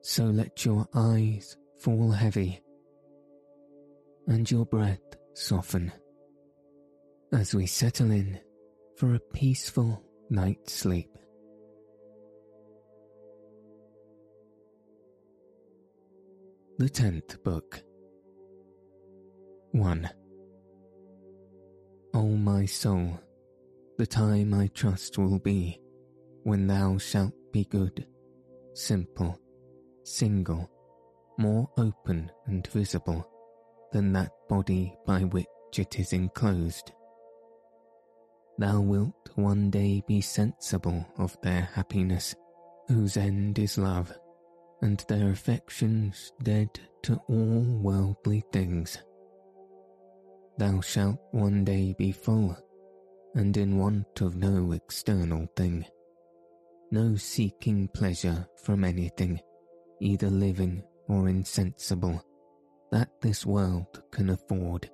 So let your eyes fall heavy and your breath soften as we settle in for a peaceful night's sleep. The tenth book. 1. O my soul, the time I trust will be when thou shalt be good, simple, single, more open and visible than that body by which it is enclosed. Thou wilt one day be sensible of their happiness, whose end is love, and their affections dead to all worldly things thou shalt one day be full, and in want of no external thing, no seeking pleasure from anything, either living or insensible, that this world can afford,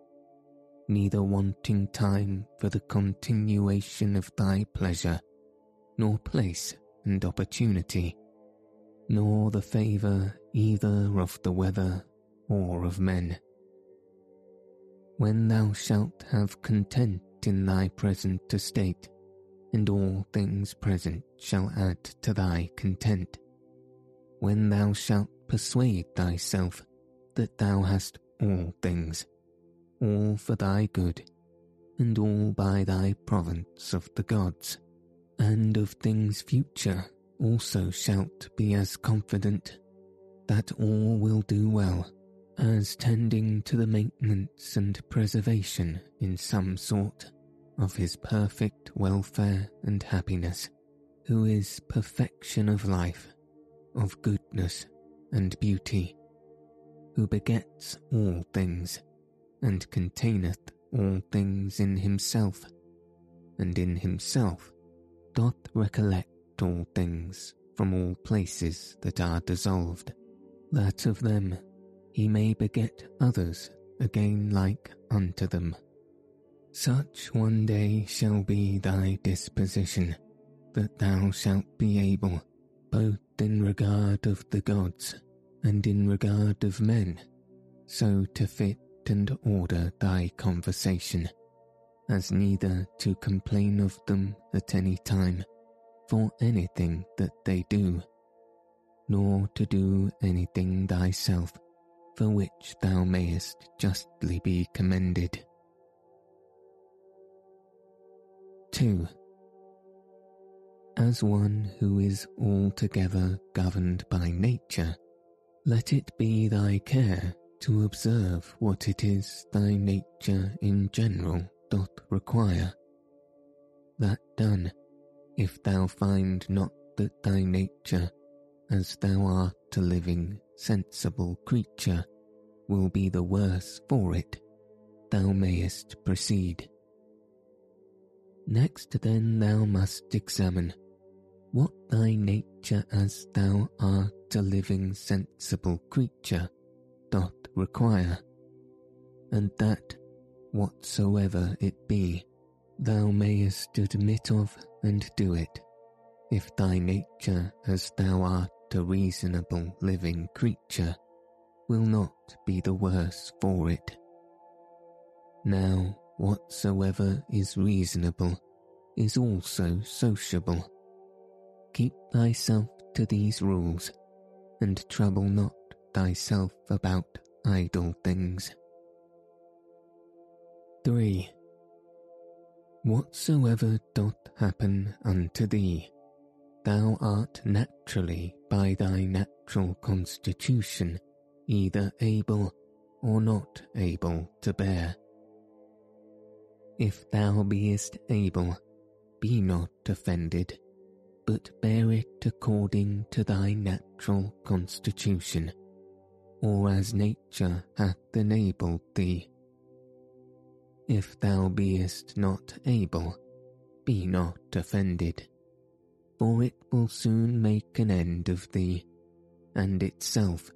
neither wanting time for the continuation of thy pleasure, nor place and opportunity, nor the favour either of the weather or of men. When thou shalt have content in thy present estate, and all things present shall add to thy content, when thou shalt persuade thyself that thou hast all things, all for thy good, and all by thy province of the gods, and of things future also shalt be as confident that all will do well as tending to the maintenance and preservation in some sort of his perfect welfare and happiness, who is perfection of life, of goodness and beauty, who begets all things, and containeth all things in himself, and in himself doth recollect all things from all places that are dissolved, that of them he may beget others again like unto them. Such one day shall be thy disposition, that thou shalt be able, both in regard of the gods and in regard of men, so to fit and order thy conversation, as neither to complain of them at any time for anything that they do, nor to do anything thyself for which thou mayest justly be commended. 2. As one who is altogether governed by nature, let it be thy care to observe what it is thy nature in general doth require. That done, if thou find not that thy nature, as thou art a living sensible creature will be the worse for it, thou mayest proceed. Next then thou must examine what thy nature as thou art a living sensible creature doth require, and that, whatsoever it be, thou mayest admit of and do it, if thy nature as thou art a reasonable living creature will not be the worse for it. Now, whatsoever is reasonable is also sociable. Keep thyself to these rules, and trouble not thyself about idle things. 3. Whatsoever doth happen unto thee, thou art naturally by thy natural constitution either able or not able to bear. If thou beest able, be not offended, but bear it according to thy natural constitution, or as nature hath enabled thee. If thou beest not able, be not offended, for it will soon make an end of thee, and itself,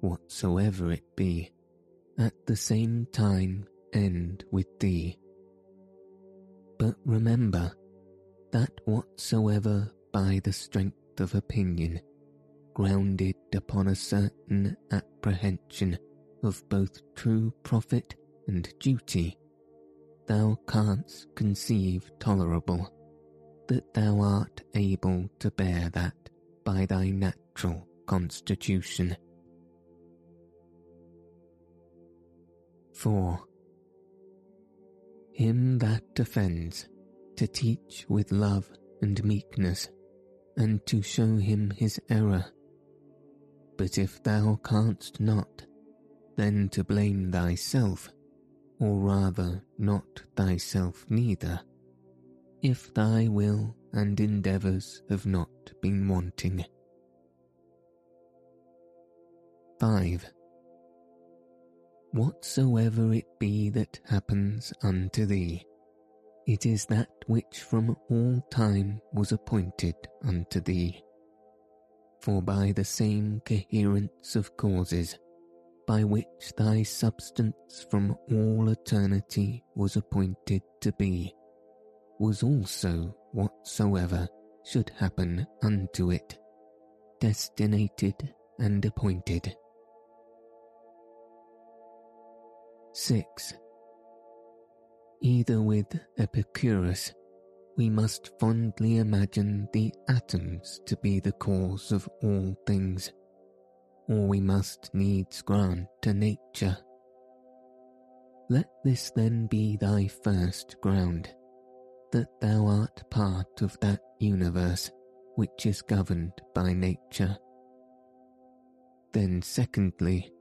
whatsoever it be, at the same time end with thee. But remember that whatsoever by the strength of opinion, grounded upon a certain apprehension of both true profit and duty, thou canst conceive tolerable, that thou art able to bear that by thy natural constitution. 4. Him that offends, to teach with love and meekness, and to show him his error. But if thou canst not, then to blame thyself, or rather not thyself neither, if thy will and endeavours have not been wanting. 5. Whatsoever it be that happens unto thee, it is that which from all time was appointed unto thee. For by the same coherence of causes, by which thy substance from all eternity was appointed to be, was also whatsoever should happen unto it, destinated and appointed. 6. Either with Epicurus, we must fondly imagine the atoms to be the cause of all things or we must needs grant to nature. Let this then be thy first ground, that thou art part of that universe which is governed by nature. Then, secondly,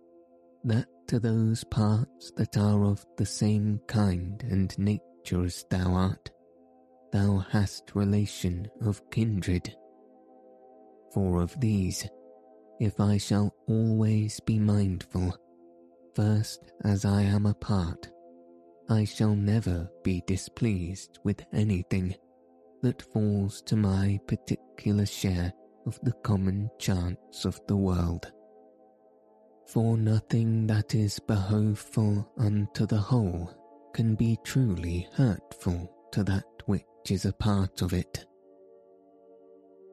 that to those parts that are of the same kind and nature as thou art, thou hast relation of kindred. For of these, if I shall always be mindful, first as I am a part, I shall never be displeased with anything that falls to my particular share of the common chance of the world. For nothing that is behoveful unto the whole can be truly hurtful to that which is a part of it.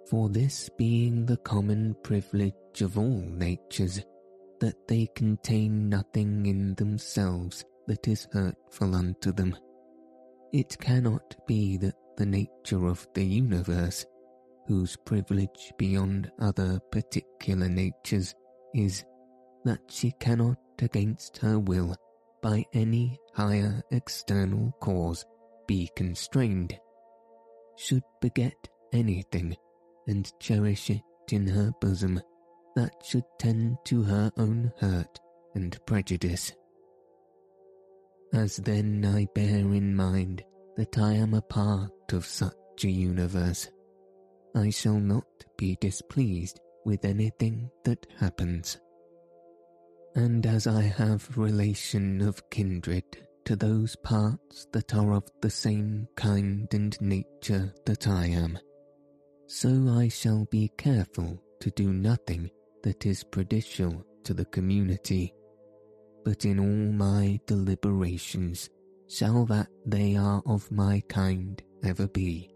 For this being the common privilege of all natures, that they contain nothing in themselves that is hurtful unto them. It cannot be that the nature of the universe, whose privilege beyond other particular natures is that she cannot against her will by any higher external cause be constrained, should beget anything and cherish it in her bosom that should tend to her own hurt and prejudice. As then I bear in mind that I am a part of such a universe, I shall not be displeased with anything that happens. And as I have relation of kindred to those parts that are of the same kind and nature that I am, so I shall be careful to do nothing that is prejudicial to the community, but in all my deliberations shall that they are of my kind ever be,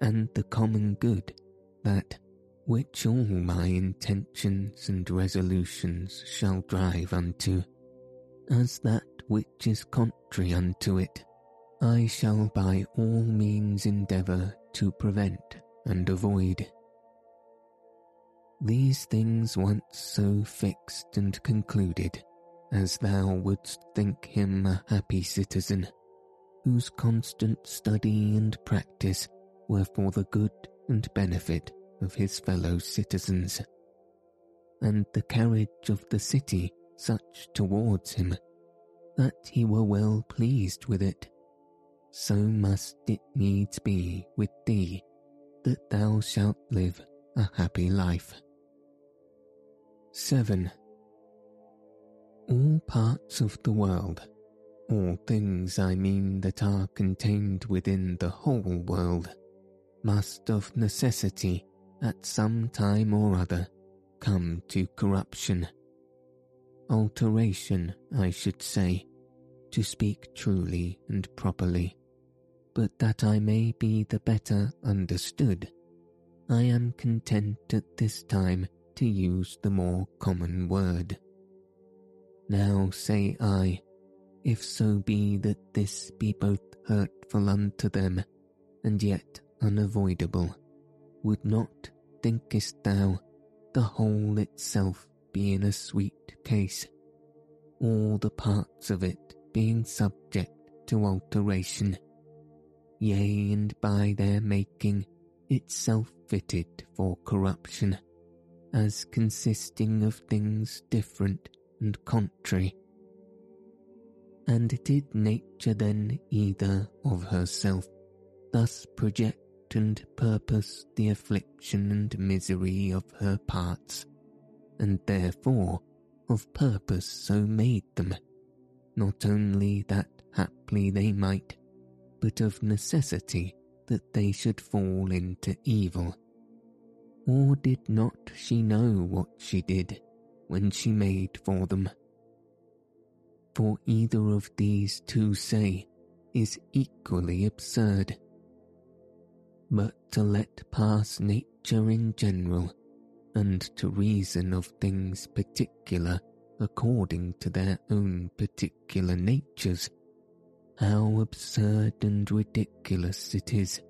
and the common good that which all my intentions and resolutions shall drive unto, as that which is contrary unto it, I shall by all means endeavour to prevent and avoid. These things once so fixed and concluded, as thou wouldst think him a happy citizen, whose constant study and practice were for the good and benefit of his fellow citizens, and the carriage of the city such towards him, that he were well pleased with it, so must it needs be with thee that thou shalt live a happy life. 7. All parts of the world, all things I mean that are contained within the whole world, must of necessity at some time or other come to corruption. Alteration, I should say, to speak truly and properly. But that I may be the better understood, I am content at this time to use the more common word. Now say I, if so be that this be both hurtful unto them, and yet unavoidable, would not, thinkest thou, the whole itself be in a sweet case, all the parts of it being subject to alteration, yea, and by their making itself fitted for corruption, as consisting of things different and contrary. And did nature then either of herself thus project and purpose the affliction and misery of her parts, and therefore of purpose so made them, not only that haply they might, but of necessity that they should fall into evil. Or did not she know what she did when she made for them? For either of these two say is equally absurd but to let pass nature in general, and to reason of things particular according to their own particular natures, how absurd and ridiculous it is,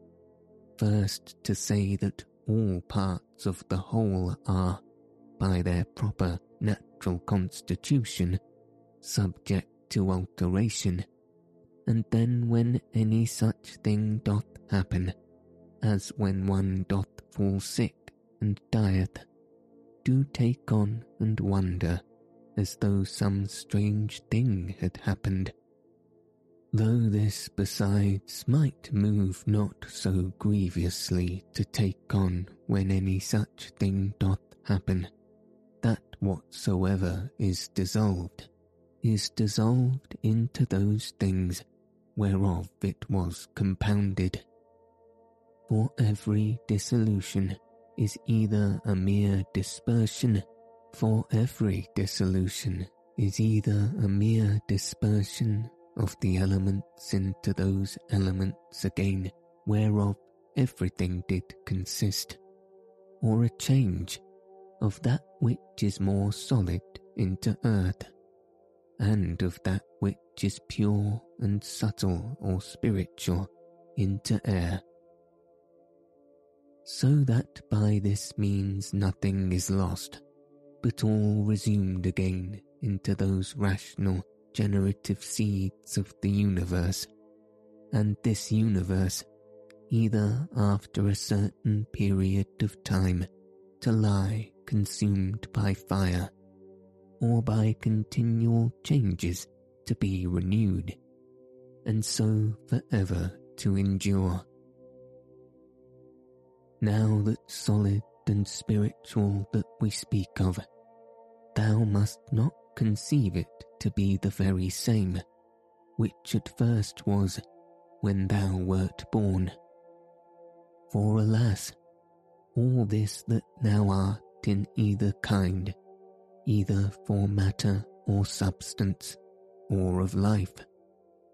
first to say that all parts of the whole are, by their proper natural constitution, subject to alteration, and then when any such thing doth happen, as when one doth fall sick and dieth, do take on and wonder as though some strange thing had happened. Though this besides might move not so grievously to take on when any such thing doth happen, that whatsoever is dissolved is dissolved into those things whereof it was compounded for every dissolution is either a mere dispersion, for every dissolution is either a mere dispersion of the elements into those elements again whereof everything did consist, or a change of that which is more solid into earth, and of that which is pure and subtle or spiritual into air so that by this means nothing is lost, but all resumed again into those rational, generative seeds of the universe, and this universe, either after a certain period of time, to lie consumed by fire, or by continual changes to be renewed, and so for ever to endure now that solid and spiritual that we speak of, thou must not conceive it to be the very same, which at first was when thou wert born. For alas, all this that thou art in either kind, either for matter or substance, or of life,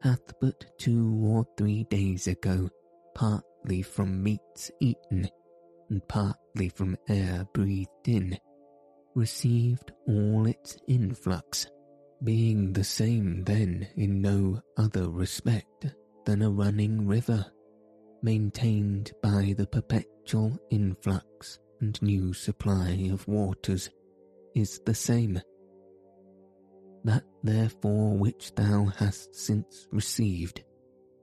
hath but two or three days ago part partly from meats eaten and partly from air breathed in, received all its influx, being the same then in no other respect than a running river, maintained by the perpetual influx and new supply of waters is the same. That therefore which thou hast since received,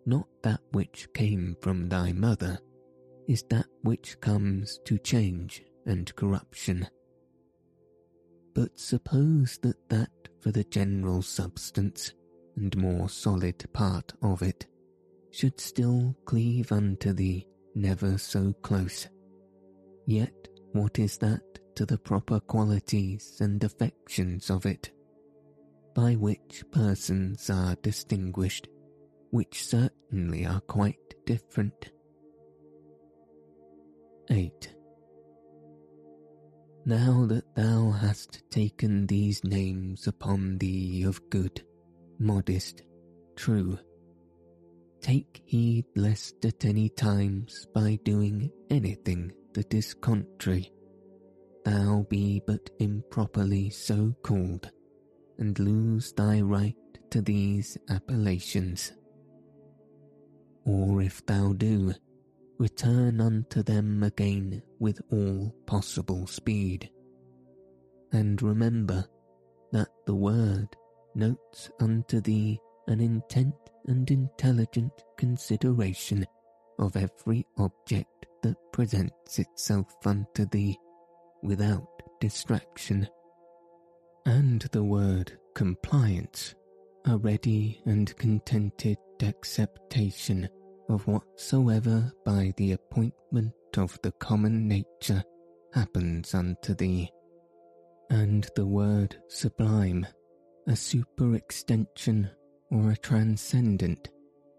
not that which came from thy mother, is that which comes to change and corruption. But suppose that that for the general substance and more solid part of it should still cleave unto thee never so close. Yet what is that to the proper qualities and affections of it, by which persons are distinguished, which certainly are quite different? 8. Now that thou hast taken these names upon thee of good, modest, true, take heed lest at any times by doing anything that is contrary, thou be but improperly so called, and lose thy right to these appellations. Or if thou do, return unto them again with all possible speed. And remember that the word notes unto thee an intent and intelligent consideration of every object that presents itself unto thee without distraction. And the word compliance, a ready and contented acceptation of whatsoever by the appointment of the common nature happens unto thee. And the word sublime, a superextension or a transcendent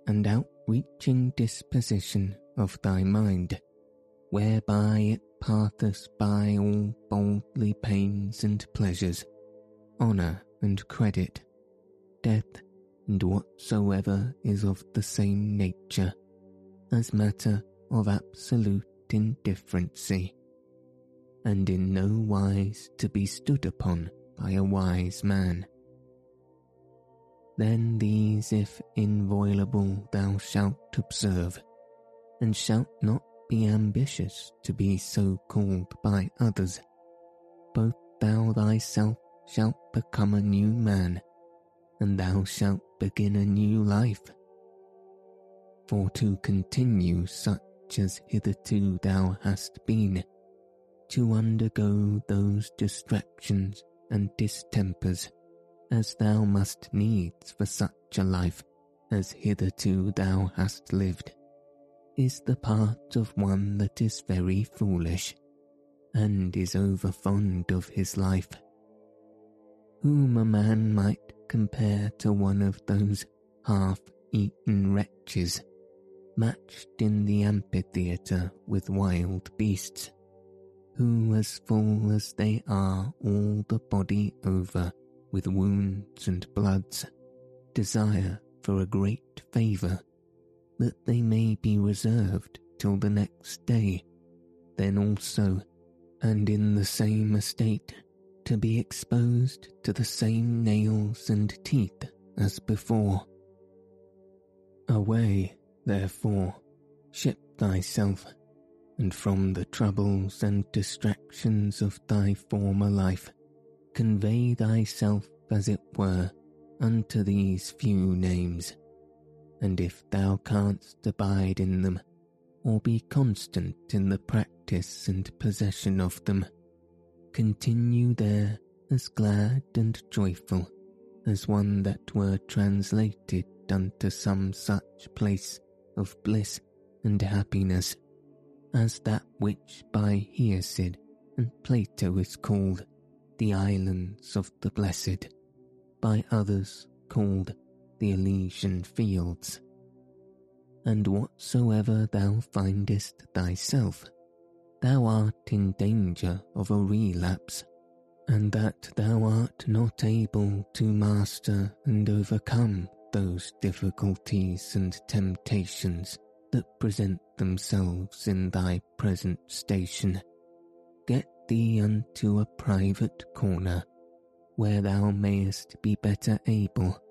and outreaching disposition of thy mind, whereby it passeth by all boldly pains and pleasures, honour and credit, death and whatsoever is of the same nature, as matter of absolute indifferency, and in no wise to be stood upon by a wise man. Then these, if inviolable, thou shalt observe, and shalt not be ambitious to be so called by others. Both thou thyself shalt become a new man, and thou shalt begin a new life. For to continue such as hitherto thou hast been, to undergo those distractions and distempers as thou must needs for such a life as hitherto thou hast lived is the part of one that is very foolish, and is over fond of his life, whom a man might compare to one of those half-eaten wretches matched in the amphitheatre with wild beasts, who as full as they are all the body over with wounds and bloods, desire for a great favour that they may be reserved till the next day, then also, and in the same estate, to be exposed to the same nails and teeth as before. Away, therefore, ship thyself, and from the troubles and distractions of thy former life, convey thyself, as it were, unto these few names and if thou canst abide in them, or be constant in the practice and possession of them, continue there as glad and joyful as one that were translated unto some such place of bliss and happiness as that which by Hesiod and Plato is called the islands of the blessed, by others called the Elysian fields. And whatsoever thou findest thyself, thou art in danger of a relapse, and that thou art not able to master and overcome those difficulties and temptations that present themselves in thy present station, get thee unto a private corner, where thou mayest be better able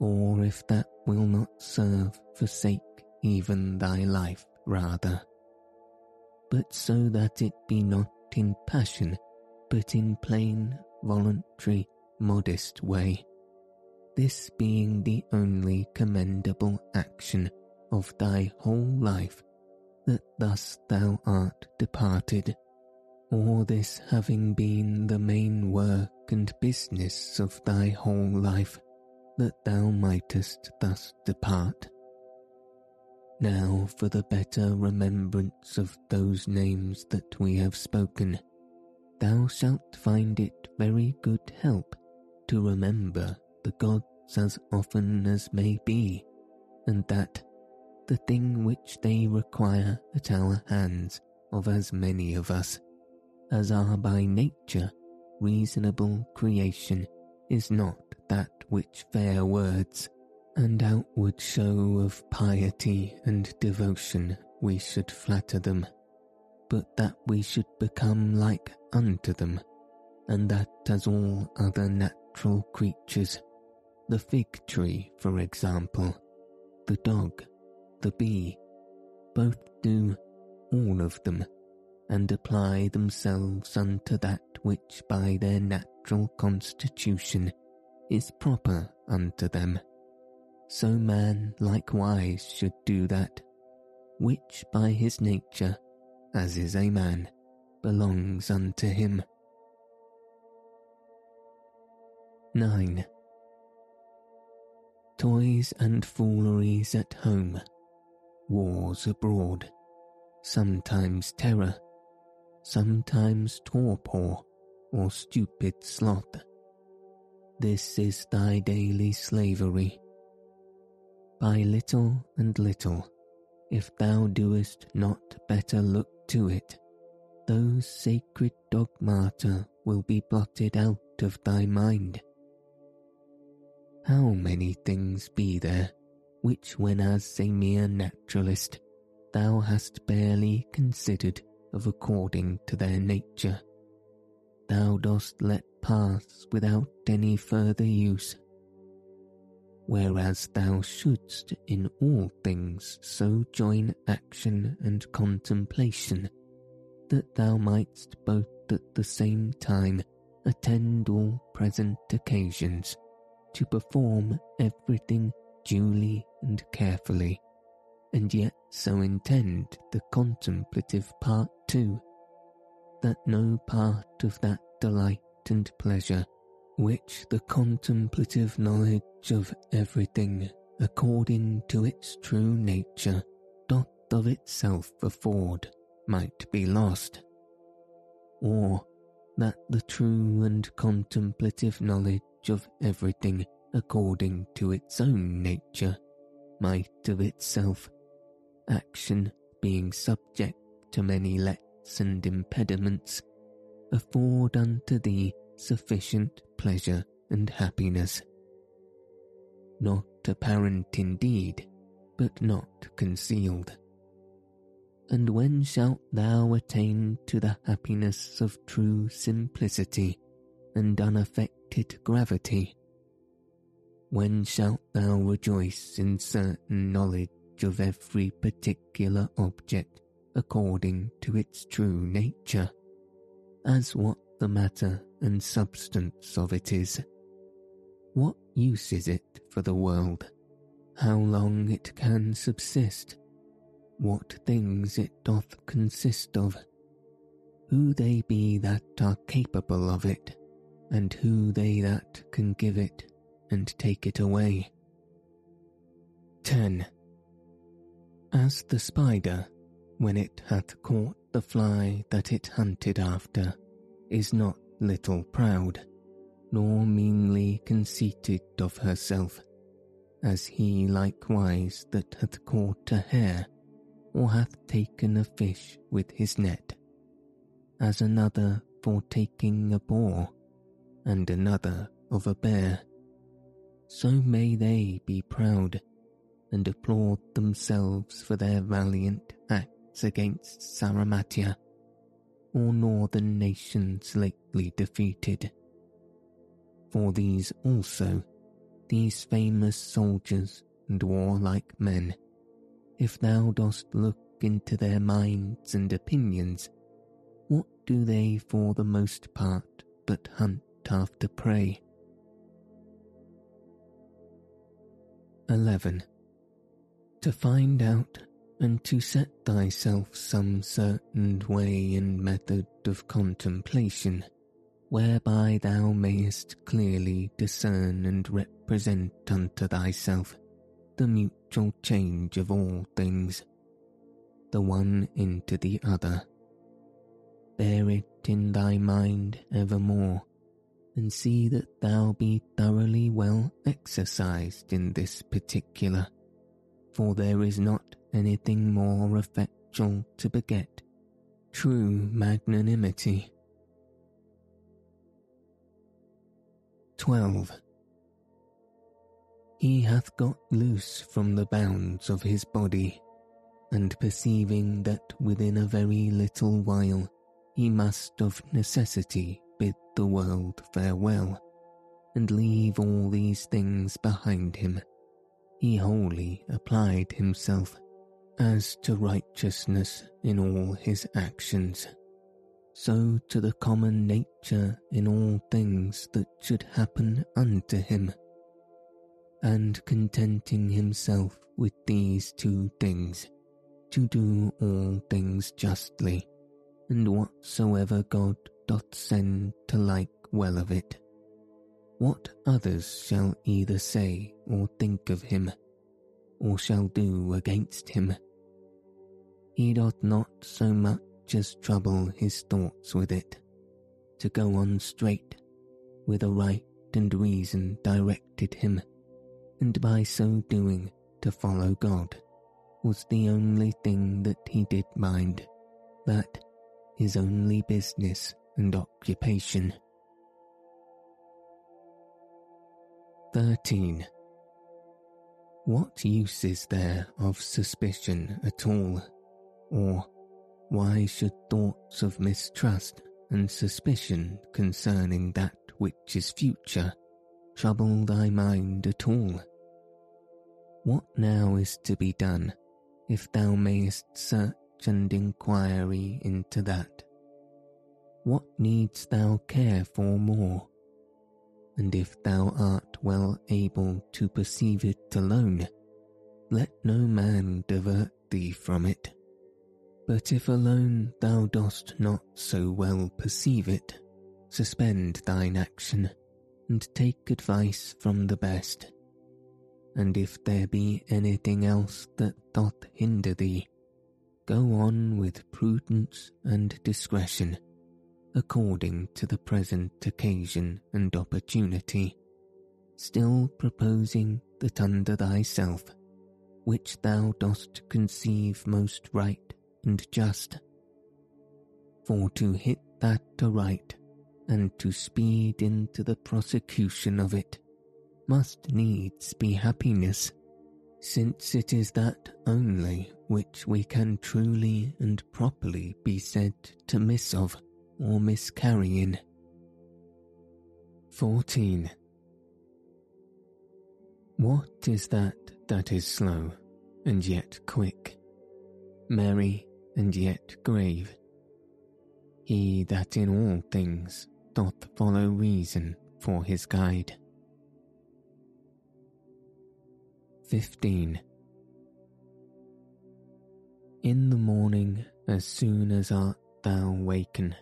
or if that will not serve, forsake even thy life rather. But so that it be not in passion, but in plain, voluntary, modest way. This being the only commendable action of thy whole life, that thus thou art departed, all this having been the main work and business of thy whole life, that thou mightest thus depart. Now for the better remembrance of those names that we have spoken, thou shalt find it very good help to remember the gods as often as may be, and that the thing which they require at our hands of as many of us as are by nature reasonable creation is not that which fair words and outward show of piety and devotion we should flatter them, but that we should become like unto them, and that as all other natural creatures, the fig tree, for example, the dog, the bee, both do, all of them, and apply themselves unto that which by their natural constitution is proper unto them so man likewise should do that, which by his nature, as is a man, belongs unto him. 9. Toys and fooleries at home, wars abroad, sometimes terror, sometimes torpor or stupid sloth. This is thy daily slavery by little and little, if thou doest not better look to it, those sacred dogmata will be blotted out of thy mind. How many things be there which, when as a mere naturalist, thou hast barely considered of according to their nature, thou dost let pass without any further use whereas thou shouldst in all things so join action and contemplation, that thou mightst both at the same time attend all present occasions, to perform everything duly and carefully, and yet so intend the contemplative part too, that no part of that delight and pleasure which the contemplative knowledge of everything according to its true nature doth of itself afford might be lost, or that the true and contemplative knowledge of everything according to its own nature might of itself, action being subject to many lets and impediments, afford unto thee sufficient pleasure and happiness. Not apparent indeed, but not concealed. And when shalt thou attain to the happiness of true simplicity and unaffected gravity? When shalt thou rejoice in certain knowledge of every particular object according to its true nature, as what the matter and substance of it is. What use is it for the world? How long it can subsist? What things it doth consist of? Who they be that are capable of it, and who they that can give it and take it away? 10. As the spider, when it hath caught the fly that it hunted after, is not little proud, nor meanly conceited of herself, as he likewise that hath caught a hare, or hath taken a fish with his net, as another for taking a boar, and another of a bear. So may they be proud, and applaud themselves for their valiant acts against Sarmatia or northern nations lately defeated. For these also, these famous soldiers and warlike men, if thou dost look into their minds and opinions, what do they for the most part but hunt after prey? 11. To find out and to set thyself some certain way and method of contemplation, whereby thou mayest clearly discern and represent unto thyself the mutual change of all things, the one into the other. Bear it in thy mind evermore, and see that thou be thoroughly well exercised in this particular, for there is not anything more effectual to beget true magnanimity. 12. He hath got loose from the bounds of his body, and perceiving that within a very little while he must of necessity bid the world farewell, and leave all these things behind him, he wholly applied himself as to righteousness in all his actions, so to the common nature in all things that should happen unto him. And contenting himself with these two things, to do all things justly, and whatsoever God doth send to like well of it. What others shall either say or think of him, or shall do against him, he doth not so much as trouble his thoughts with it, to go on straight, with a right and reason directed him, and by so doing to follow God, was the only thing that he did mind, that his only business and occupation. 13. What use is there of suspicion at all or why should thoughts of mistrust and suspicion concerning that which is future trouble thy mind at all? What now is to be done if thou mayest search and inquiry into that? What needs thou care for more? And if thou art well able to perceive it alone, let no man divert thee from it. But if alone thou dost not so well perceive it, suspend thine action, and take advice from the best. And if there be anything else that doth hinder thee, go on with prudence and discretion, according to the present occasion and opportunity, still proposing that under thyself, which thou dost conceive most right and just. For to hit that aright and to speed into the prosecution of it must needs be happiness, since it is that only which we can truly and properly be said to miss of or miscarry in. 14. What is that that is slow and yet quick, merry and yet grave. He that in all things doth follow reason for his guide. 15. In the morning, as soon as art thou waken,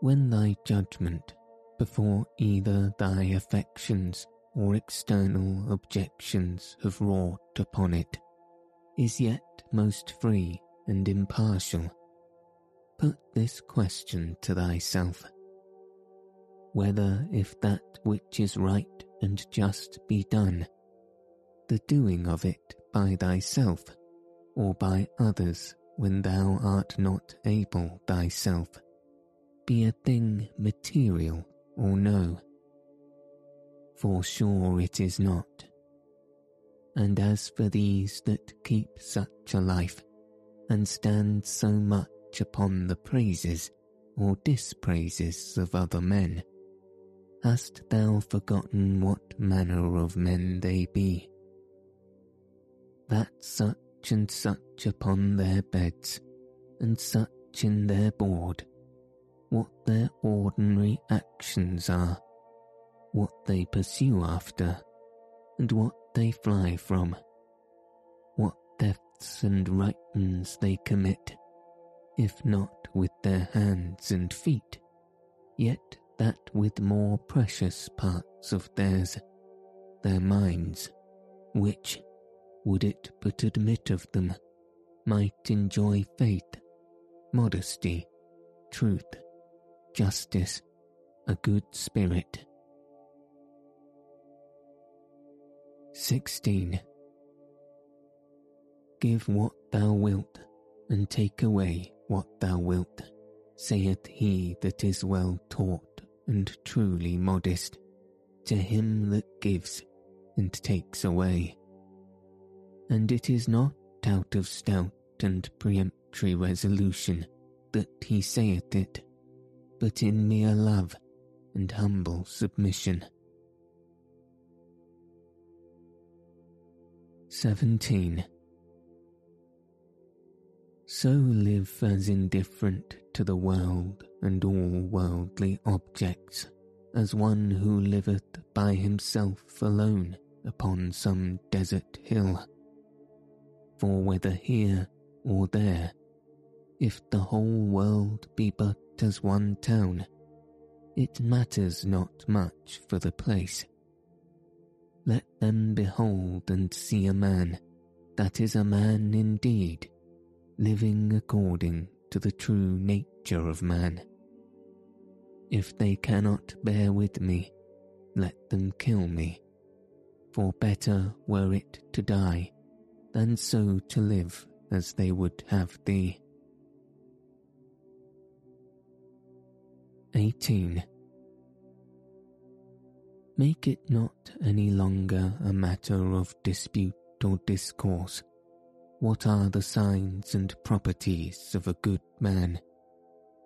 when thy judgment, before either thy affections or external objections have wrought upon it, is yet most free and impartial, put this question to thyself whether if that which is right and just be done, the doing of it by thyself or by others when thou art not able thyself, be a thing material or no. For sure it is not. And as for these that keep such a life, and stand so much upon the praises or dispraises of other men? Hast thou forgotten what manner of men they be? That such and such upon their beds, and such in their board, what their ordinary actions are, what they pursue after, and what they fly from, and rightens they commit, if not with their hands and feet, yet that with more precious parts of theirs, their minds, which, would it but admit of them, might enjoy faith, modesty, truth, justice, a good spirit. 16. Give what thou wilt, and take away what thou wilt, saith he that is well taught and truly modest, to him that gives and takes away. And it is not out of stout and peremptory resolution that he saith it, but in mere love and humble submission. 17. So live as indifferent to the world and all worldly objects as one who liveth by himself alone upon some desert hill. For whether here or there, if the whole world be but as one town, it matters not much for the place. Let them behold and see a man that is a man indeed, living according to the true nature of man. If they cannot bear with me, let them kill me, for better were it to die than so to live as they would have thee. 18. Make it not any longer a matter of dispute or discourse. What are the signs and properties of a good man,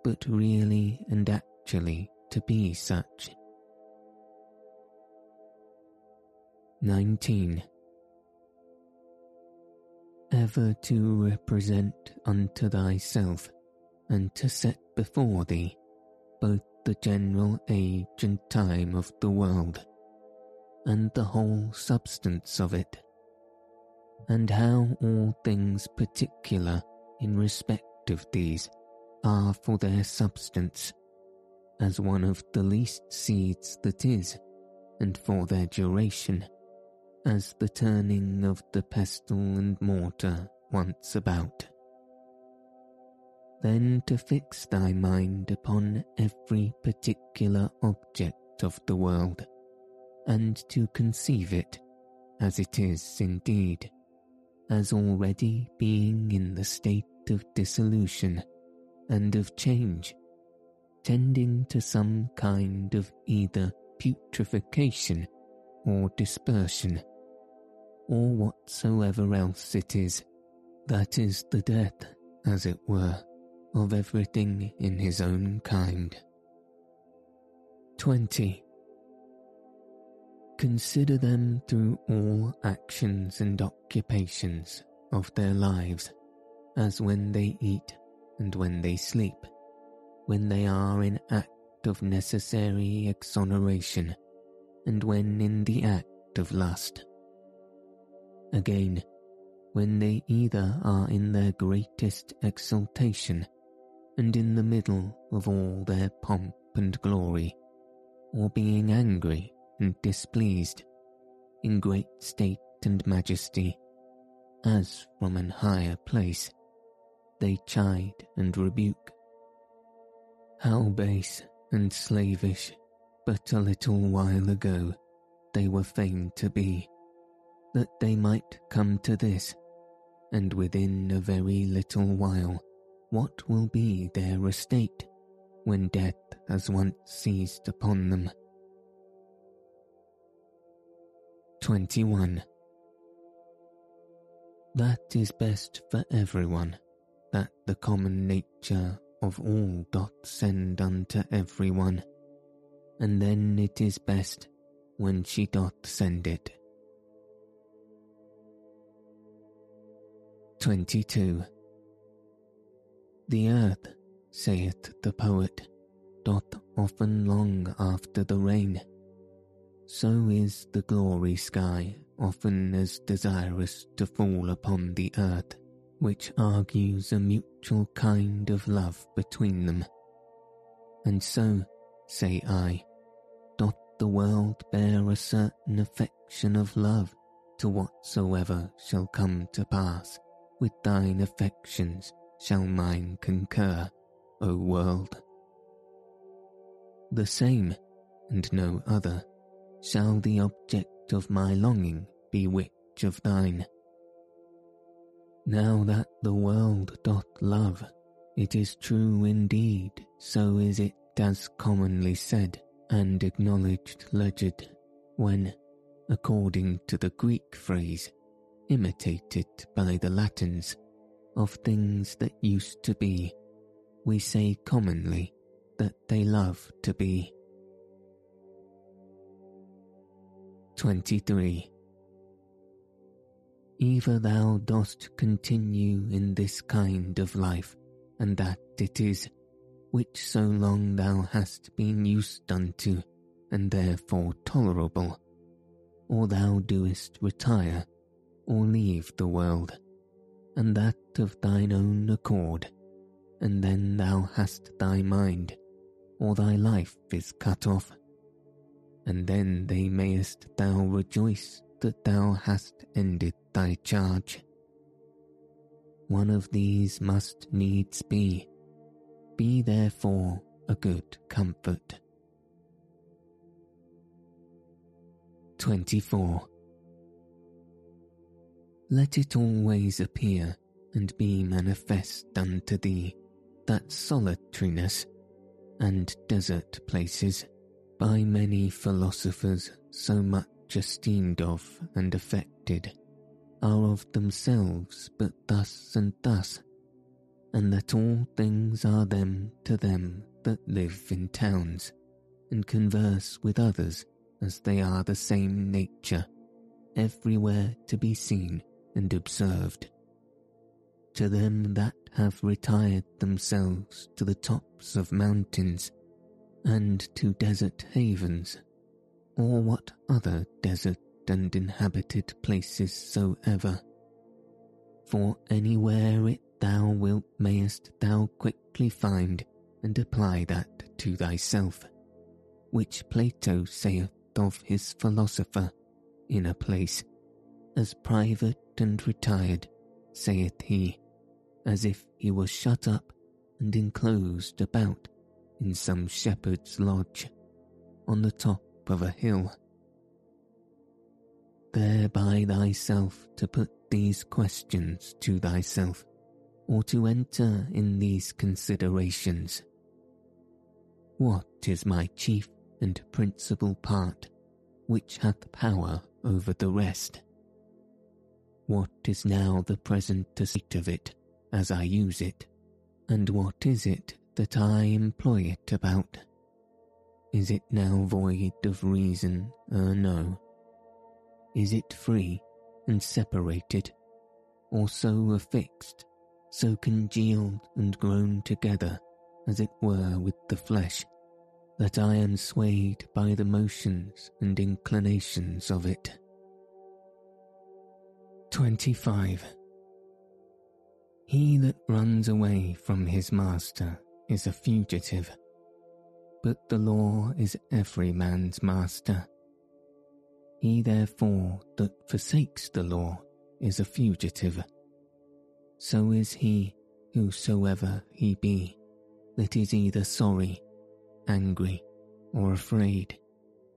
but really and actually to be such? 19. Ever to represent unto thyself and to set before thee both the general age and time of the world, and the whole substance of it, and how all things particular in respect of these are for their substance, as one of the least seeds that is, and for their duration, as the turning of the pestle and mortar once about. Then to fix thy mind upon every particular object of the world, and to conceive it, as it is indeed, as already being in the state of dissolution and of change, tending to some kind of either putrefaction or dispersion, or whatsoever else it is, that is the death, as it were, of everything in his own kind. 20. Consider them through all actions and occupations of their lives, as when they eat and when they sleep, when they are in act of necessary exoneration, and when in the act of lust. Again, when they either are in their greatest exultation and in the middle of all their pomp and glory, or being angry and displeased, in great state and majesty, as from an higher place, they chide and rebuke. How base and slavish, but a little while ago, they were fain to be, that they might come to this, and within a very little while what will be their estate when death has once seized upon them. 21. That is best for everyone, that the common nature of all doth send unto everyone, and then it is best when she doth send it. 22. The earth, saith the poet, doth often long after the rain. So is the glory sky often as desirous to fall upon the earth, which argues a mutual kind of love between them. And so, say I, doth the world bear a certain affection of love to whatsoever shall come to pass. With thine affections shall mine concur, O world. The same, and no other, shall the object of my longing be which of thine. Now that the world doth love, it is true indeed, so is it as commonly said and acknowledged legend, when, according to the Greek phrase, imitated by the Latins, of things that used to be, we say commonly that they love to be. 23. Either thou dost continue in this kind of life, and that it is, which so long thou hast been used unto, and therefore tolerable, or thou doest retire, or leave the world, and that of thine own accord, and then thou hast thy mind, or thy life is cut off, and then they mayest thou rejoice that thou hast ended thy charge. One of these must needs be. Be therefore a good comfort. 24. Let it always appear and be manifest unto thee that solitariness and desert places by many philosophers so much esteemed of and affected are of themselves but thus and thus, and that all things are them to them that live in towns, and converse with others as they are the same nature, everywhere to be seen and observed. To them that have retired themselves to the tops of mountains, and to desert havens, or what other desert and inhabited places soever. For anywhere it thou wilt mayest thou quickly find and apply that to thyself, which Plato saith of his philosopher in a place, as private and retired, saith he, as if he was shut up and enclosed about in some shepherd's lodge on the top of a hill there by thyself to put these questions to thyself, or to enter in these considerations. What is my chief and principal part, which hath power over the rest? What is now the present state of it, as I use it, and what is it that I employ it about? Is it now void of reason, or no? Is it free and separated, or so affixed, so congealed and grown together, as it were with the flesh, that I am swayed by the motions and inclinations of it? 25. He that runs away from his master is a fugitive, but the law is every man's master. He therefore that forsakes the law is a fugitive. So is he, whosoever he be, that is either sorry, angry, or afraid,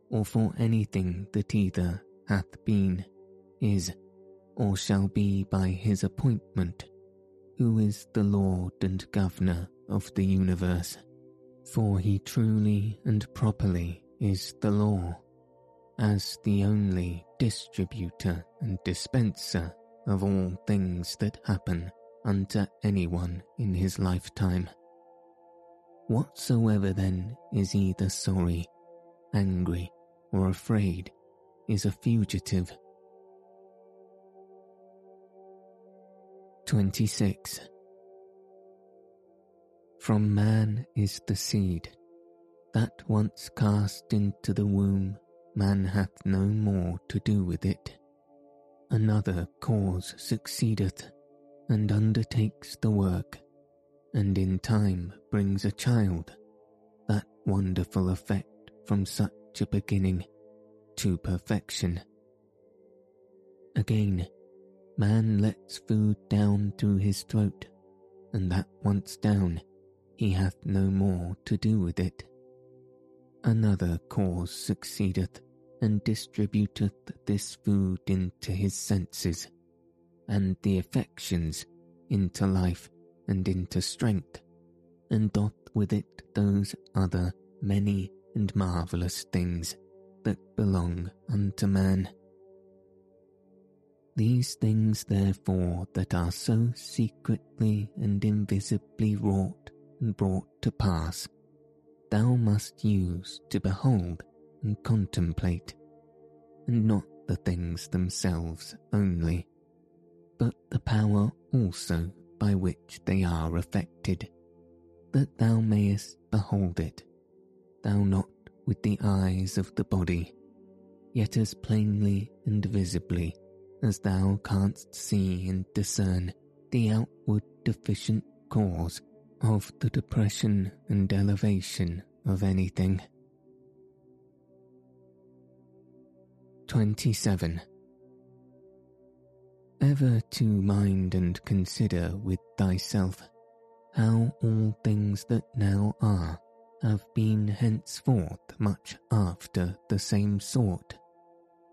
or for anything that either hath been, is, or shall be by his appointment, who is the Lord and Governor of the universe. For he truly and properly is the law as the only distributor and dispenser of all things that happen unto anyone in his lifetime. Whatsoever then is either sorry, angry, or afraid is a fugitive. 26. From man is the seed, that once cast into the womb, man hath no more to do with it. Another cause succeedeth, and undertakes the work, and in time brings a child, that wonderful effect from such a beginning to perfection. Again, man lets food down through his throat, and that once down, he hath no more to do with it. Another cause succeedeth, and distributeth this food into his senses, and the affections into life and into strength, and doth with it those other many and marvellous things that belong unto man. These things, therefore, that are so secretly and invisibly wrought and brought to pass, thou must use to behold and contemplate, and not the things themselves only, but the power also by which they are effected, that thou mayest behold it, thou not with the eyes of the body, yet as plainly and visibly as thou canst see and discern the outward deficient cause of the depression and elevation of anything. 27. Ever to mind and consider with thyself how all things that now are have been henceforth much after the same sort,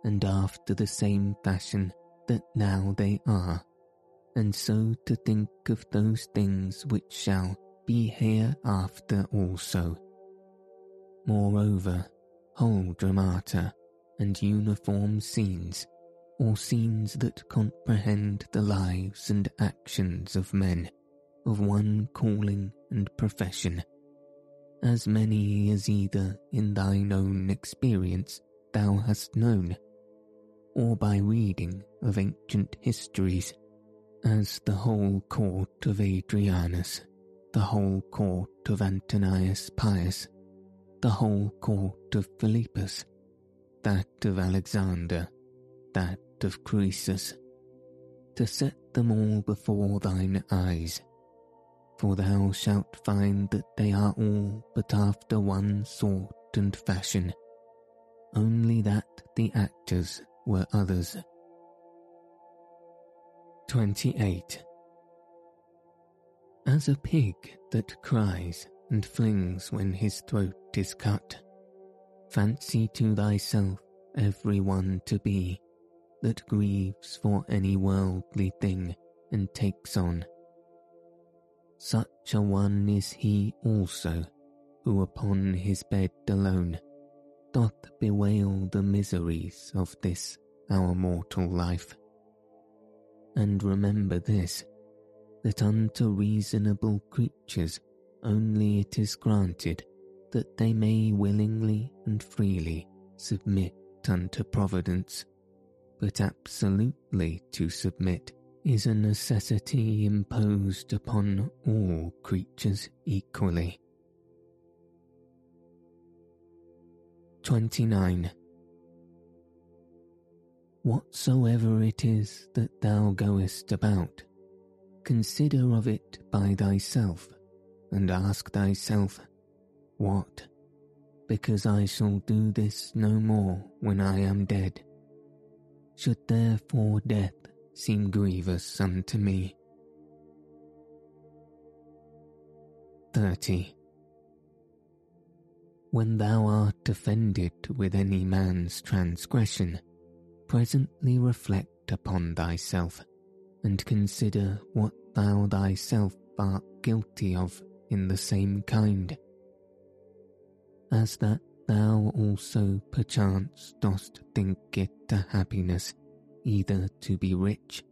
and after the same fashion that now they are, and so to think of those things which shall be hereafter also. Moreover, whole dramata and uniform scenes, or scenes that comprehend the lives and actions of men of one calling and profession, as many as either in thine own experience thou hast known, or by reading of ancient histories, as the whole court of Adrianus, the whole court of Antoninus Pius, the whole court of Philippus, that of Alexander, that of Croesus, to set them all before thine eyes for thou shalt find that they are all but after one sort and fashion, only that the actors were others. 28. As a pig that cries and flings when his throat is cut, fancy to thyself every one to be that grieves for any worldly thing and takes on such a one is he also, who upon his bed alone doth bewail the miseries of this our mortal life. And remember this, that unto reasonable creatures only it is granted that they may willingly and freely submit unto Providence, but absolutely to submit is a necessity imposed upon all creatures equally. 29. Whatsoever it is that thou goest about, consider of it by thyself, and ask thyself, What? Because I shall do this no more when I am dead. Should therefore death seem grievous unto me. 30. When thou art offended with any man's transgression, presently reflect upon thyself, and consider what thou thyself art guilty of in the same kind, as that thou also perchance dost think it a happiness either to be rich,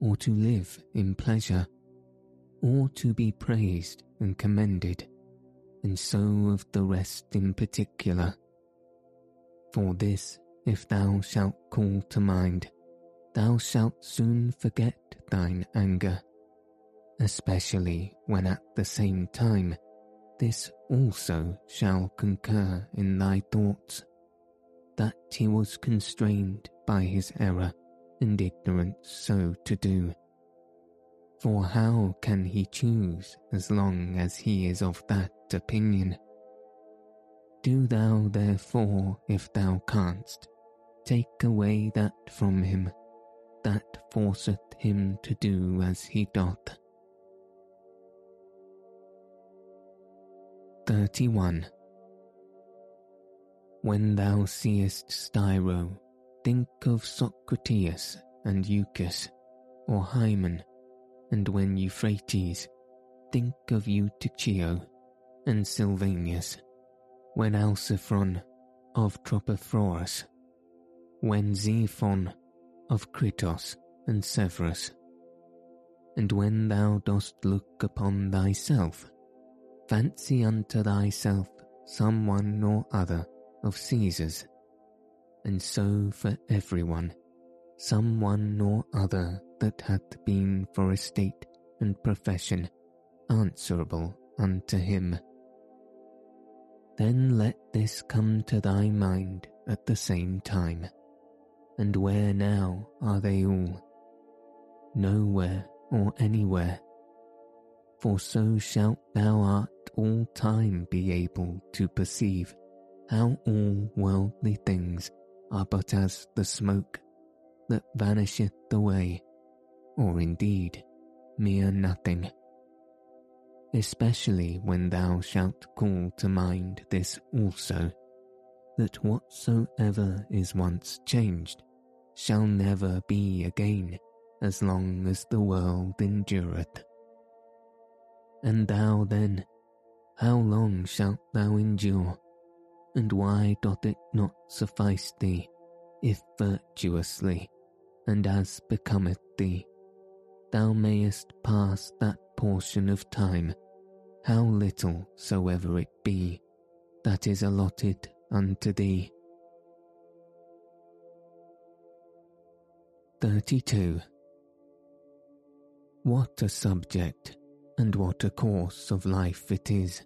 or to live in pleasure, or to be praised and commended, and so of the rest in particular. For this, if thou shalt call to mind, thou shalt soon forget thine anger especially when at the same time this also shall concur in thy thoughts, that he was constrained by his error and ignorance so to do. For how can he choose as long as he is of that opinion? Do thou therefore, if thou canst, take away that from him, that forceth him to do as he doth. 31. When thou seest Satyro, think of Socrates and Eutyches, or Hymen, and when Euphrates, think of Eutychio and Sylvanus, when Alciphron of Tropaeophorus, when Xenophon of Kritos and Severus, and when thou dost look upon thyself, fancy unto thyself some one or other of Caesar's, and so for everyone, some one or other that hath been for estate and profession answerable unto him. Then let this come to thy mind at the same time. And where now are they all? Nowhere or anywhere. For so shalt thou art all time be able to perceive how all worldly things are but as the smoke that vanisheth away, or indeed mere nothing. Especially when thou shalt call to mind this also, that whatsoever is once changed shall never be again as long as the world endureth. And thou then, how long shalt thou endure? And why doth it not suffice thee, if virtuously, and as becometh thee, thou mayest pass that portion of time, how little soever it be, that is allotted unto thee? 32. What a subject, and what a course of life it is,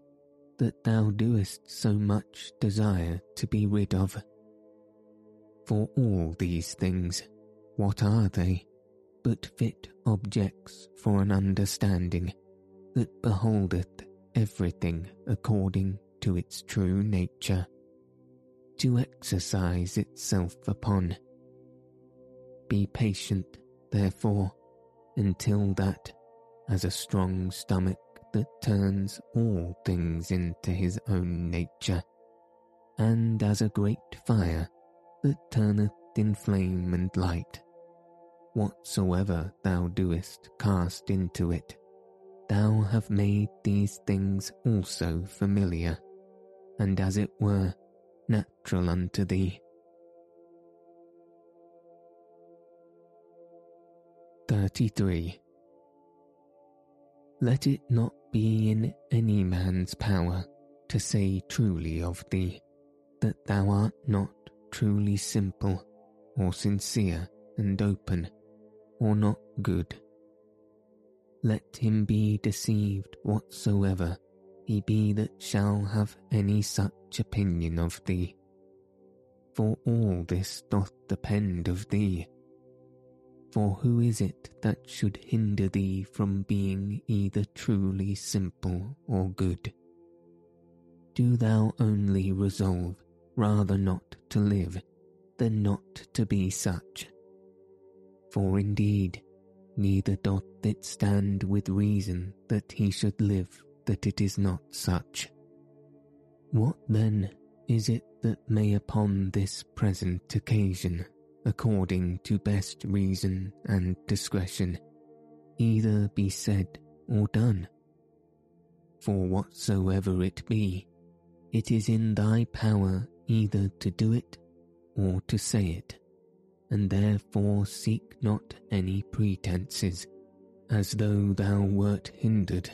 that thou doest so much desire to be rid of. For all these things, what are they, but fit objects for an understanding that beholdeth everything according to its true nature, to exercise itself upon be patient, therefore, until that, as a strong stomach that turns all things into his own nature, and as a great fire that turneth in flame and light, whatsoever thou doest cast into it, thou have made these things also familiar, and as it were, natural unto thee 33. Let it not be in any man's power to say truly of thee that thou art not truly simple, or sincere and open, or not good. Let him be deceived whatsoever he be that shall have any such opinion of thee. For all this doth depend of thee for who is it that should hinder thee from being either truly simple or good? Do thou only resolve rather not to live than not to be such. For indeed, neither doth it stand with reason that he should live that it is not such. What then is it that may upon this present occasion according to best reason and discretion, either be said or done. For whatsoever it be, it is in thy power either to do it or to say it, and therefore seek not any pretences, as though thou wert hindered.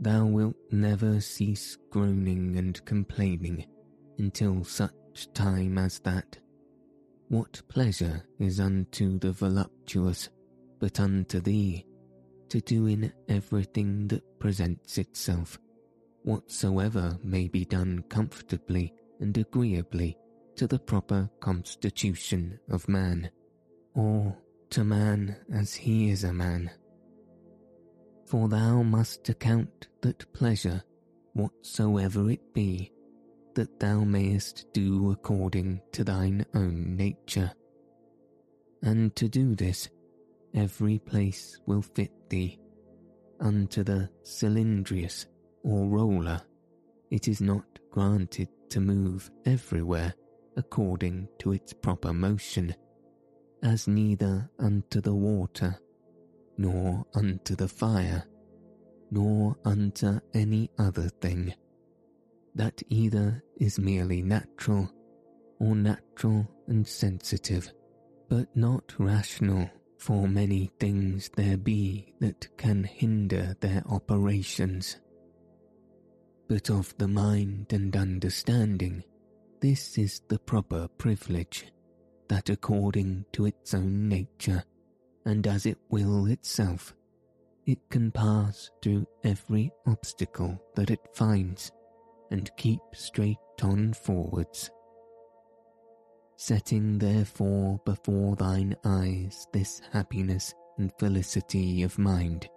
Thou wilt never cease groaning and complaining until such time as that what pleasure is unto the voluptuous, but unto thee to do in everything that presents itself whatsoever may be done comfortably and agreeably to the proper constitution of man, or to man as he is a man. For thou must account that pleasure, whatsoever it be, that thou mayest do according to thine own nature. And to do this, every place will fit thee. Unto the cylindrus or roller, it is not granted to move everywhere according to its proper motion, as neither unto the water, nor unto the fire, nor unto any other thing, that either is merely natural, or natural and sensitive, but not rational, for many things there be that can hinder their operations. But of the mind and understanding, this is the proper privilege, that according to its own nature, and as it will itself, it can pass through every obstacle that it finds, and keep straight on forwards. Setting therefore before thine eyes this happiness and felicity of mind,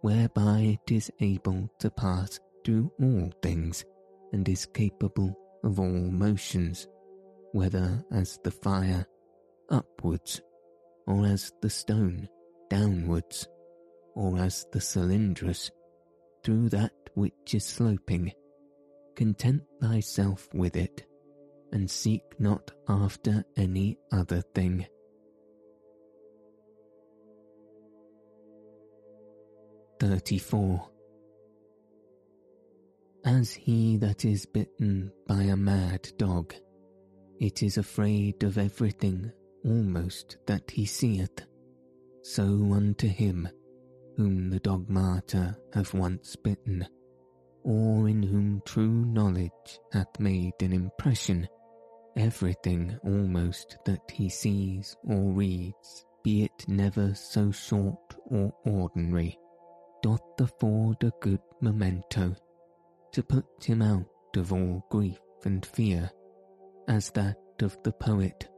whereby it is able to pass through all things and is capable of all motions, whether as the fire upwards, or as the stone downwards, or as the cylindrus through that which is sloping. Content thyself with it, and seek not after any other thing. Thirty-four. As he that is bitten by a mad dog, it is afraid of everything almost that he seeth, so unto him whom the dogmata have once bitten, or in whom true knowledge hath made an impression, everything almost that he sees or reads, be it never so short or ordinary, doth afford a good memento to put him out of all grief and fear, as that of the poet.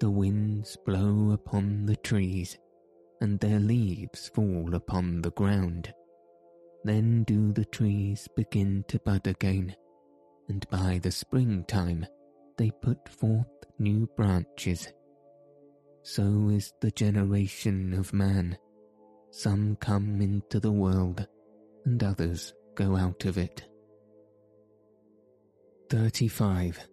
The winds blow upon the trees, and their leaves fall upon the ground. Then do the trees begin to bud again, and by the springtime they put forth new branches. So is the generation of man. Some come into the world, and others go out of it. 35.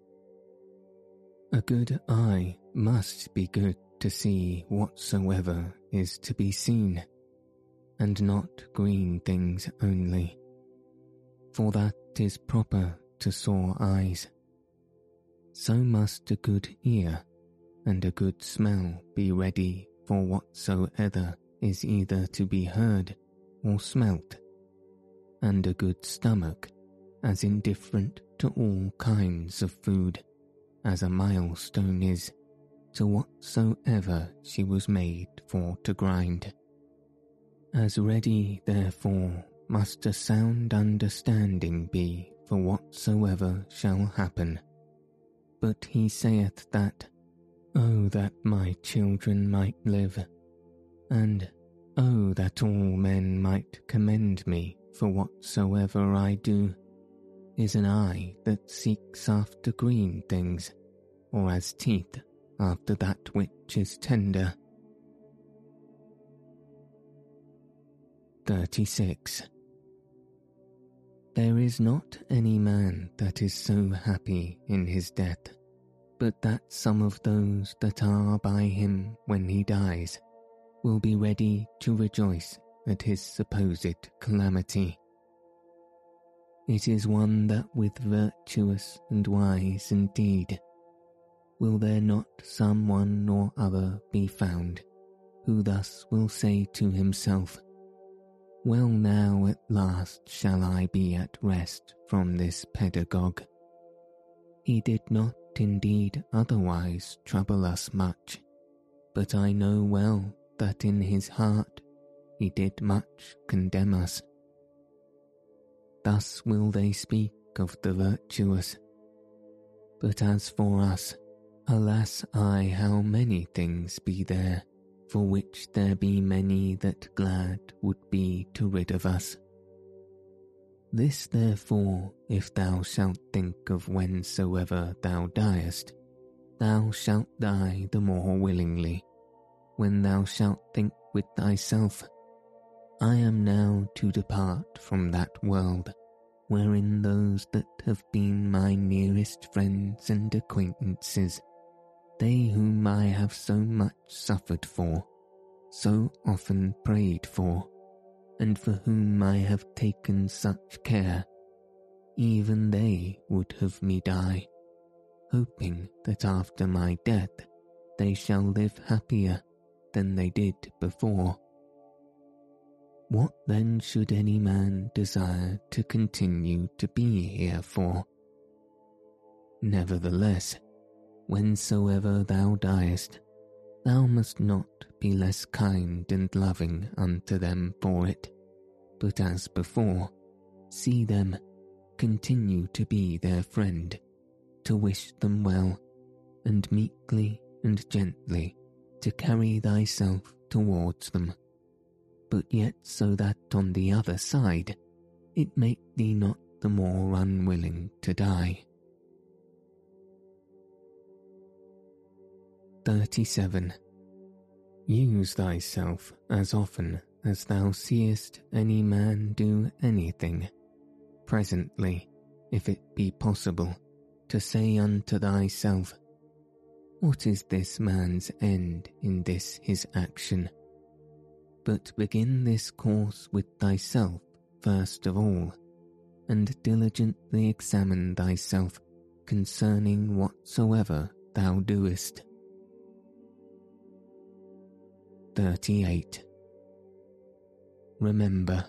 A good eye must be good to see whatsoever is to be seen, and not green things only, for that is proper to sore eyes. So must a good ear and a good smell be ready for whatsoever is either to be heard or smelt, and a good stomach as indifferent to all kinds of food as a milestone is to whatsoever she was made for to grind. As ready, therefore, must a sound understanding be for whatsoever shall happen. But he saith that, Oh, that my children might live, and Oh, that all men might commend me for whatsoever I do is an eye that seeks after green things, or as teeth after that which is tender. 36. There is not any man that is so happy in his death, but that some of those that are by him when he dies will be ready to rejoice at his supposed calamity it is one that with virtuous and wise indeed. Will there not some one or other be found, who thus will say to himself, Well now at last shall I be at rest from this pedagogue. He did not indeed otherwise trouble us much, but I know well that in his heart he did much condemn us. Thus will they speak of the virtuous. But as for us, alas, I, how many things be there, for which there be many that glad would be to rid of us. This therefore, if thou shalt think of whensoever thou diest, thou shalt die the more willingly, when thou shalt think with thyself, I am now to depart from that world, wherein those that have been my nearest friends and acquaintances, they whom I have so much suffered for, so often prayed for, and for whom I have taken such care, even they would have me die, hoping that after my death they shall live happier than they did before. What then should any man desire to continue to be here for? Nevertheless, whensoever thou diest, thou must not be less kind and loving unto them for it, but as before, see them, continue to be their friend, to wish them well, and meekly and gently to carry thyself towards them, but yet so that on the other side it make thee not the more unwilling to die. 37. Use thyself as often as thou seest any man do anything, presently, if it be possible, to say unto thyself, What is this man's end in this his action? But begin this course with thyself first of all, and diligently examine thyself concerning whatsoever thou doest 38. Remember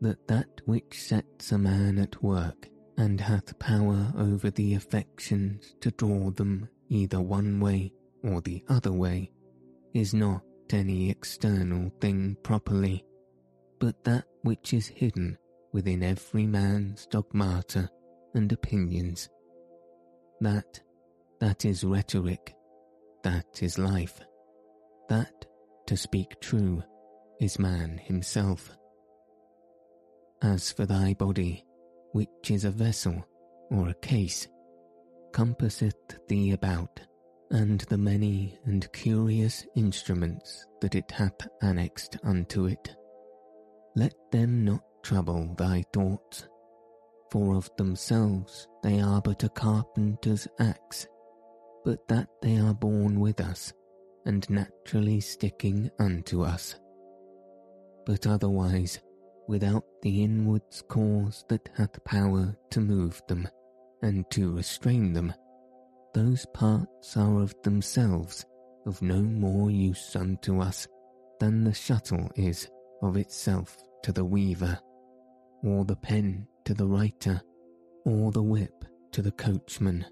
that that which sets a man at work and hath power over the affections to draw them either one way or the other way is not any external thing properly, but that which is hidden within every man's dogmata and opinions. That, that is rhetoric, that is life, that to speak true, is man himself. As for thy body, which is a vessel or a case, compasseth thee about, and the many and curious instruments that it hath annexed unto it. Let them not trouble thy thoughts, for of themselves they are but a carpenter's axe, but that they are born with us and naturally sticking unto us. But otherwise, without the inwards cause that hath power to move them and to restrain them, those parts are of themselves of no more use unto us than the shuttle is of itself to the weaver, or the pen to the writer, or the whip to the coachman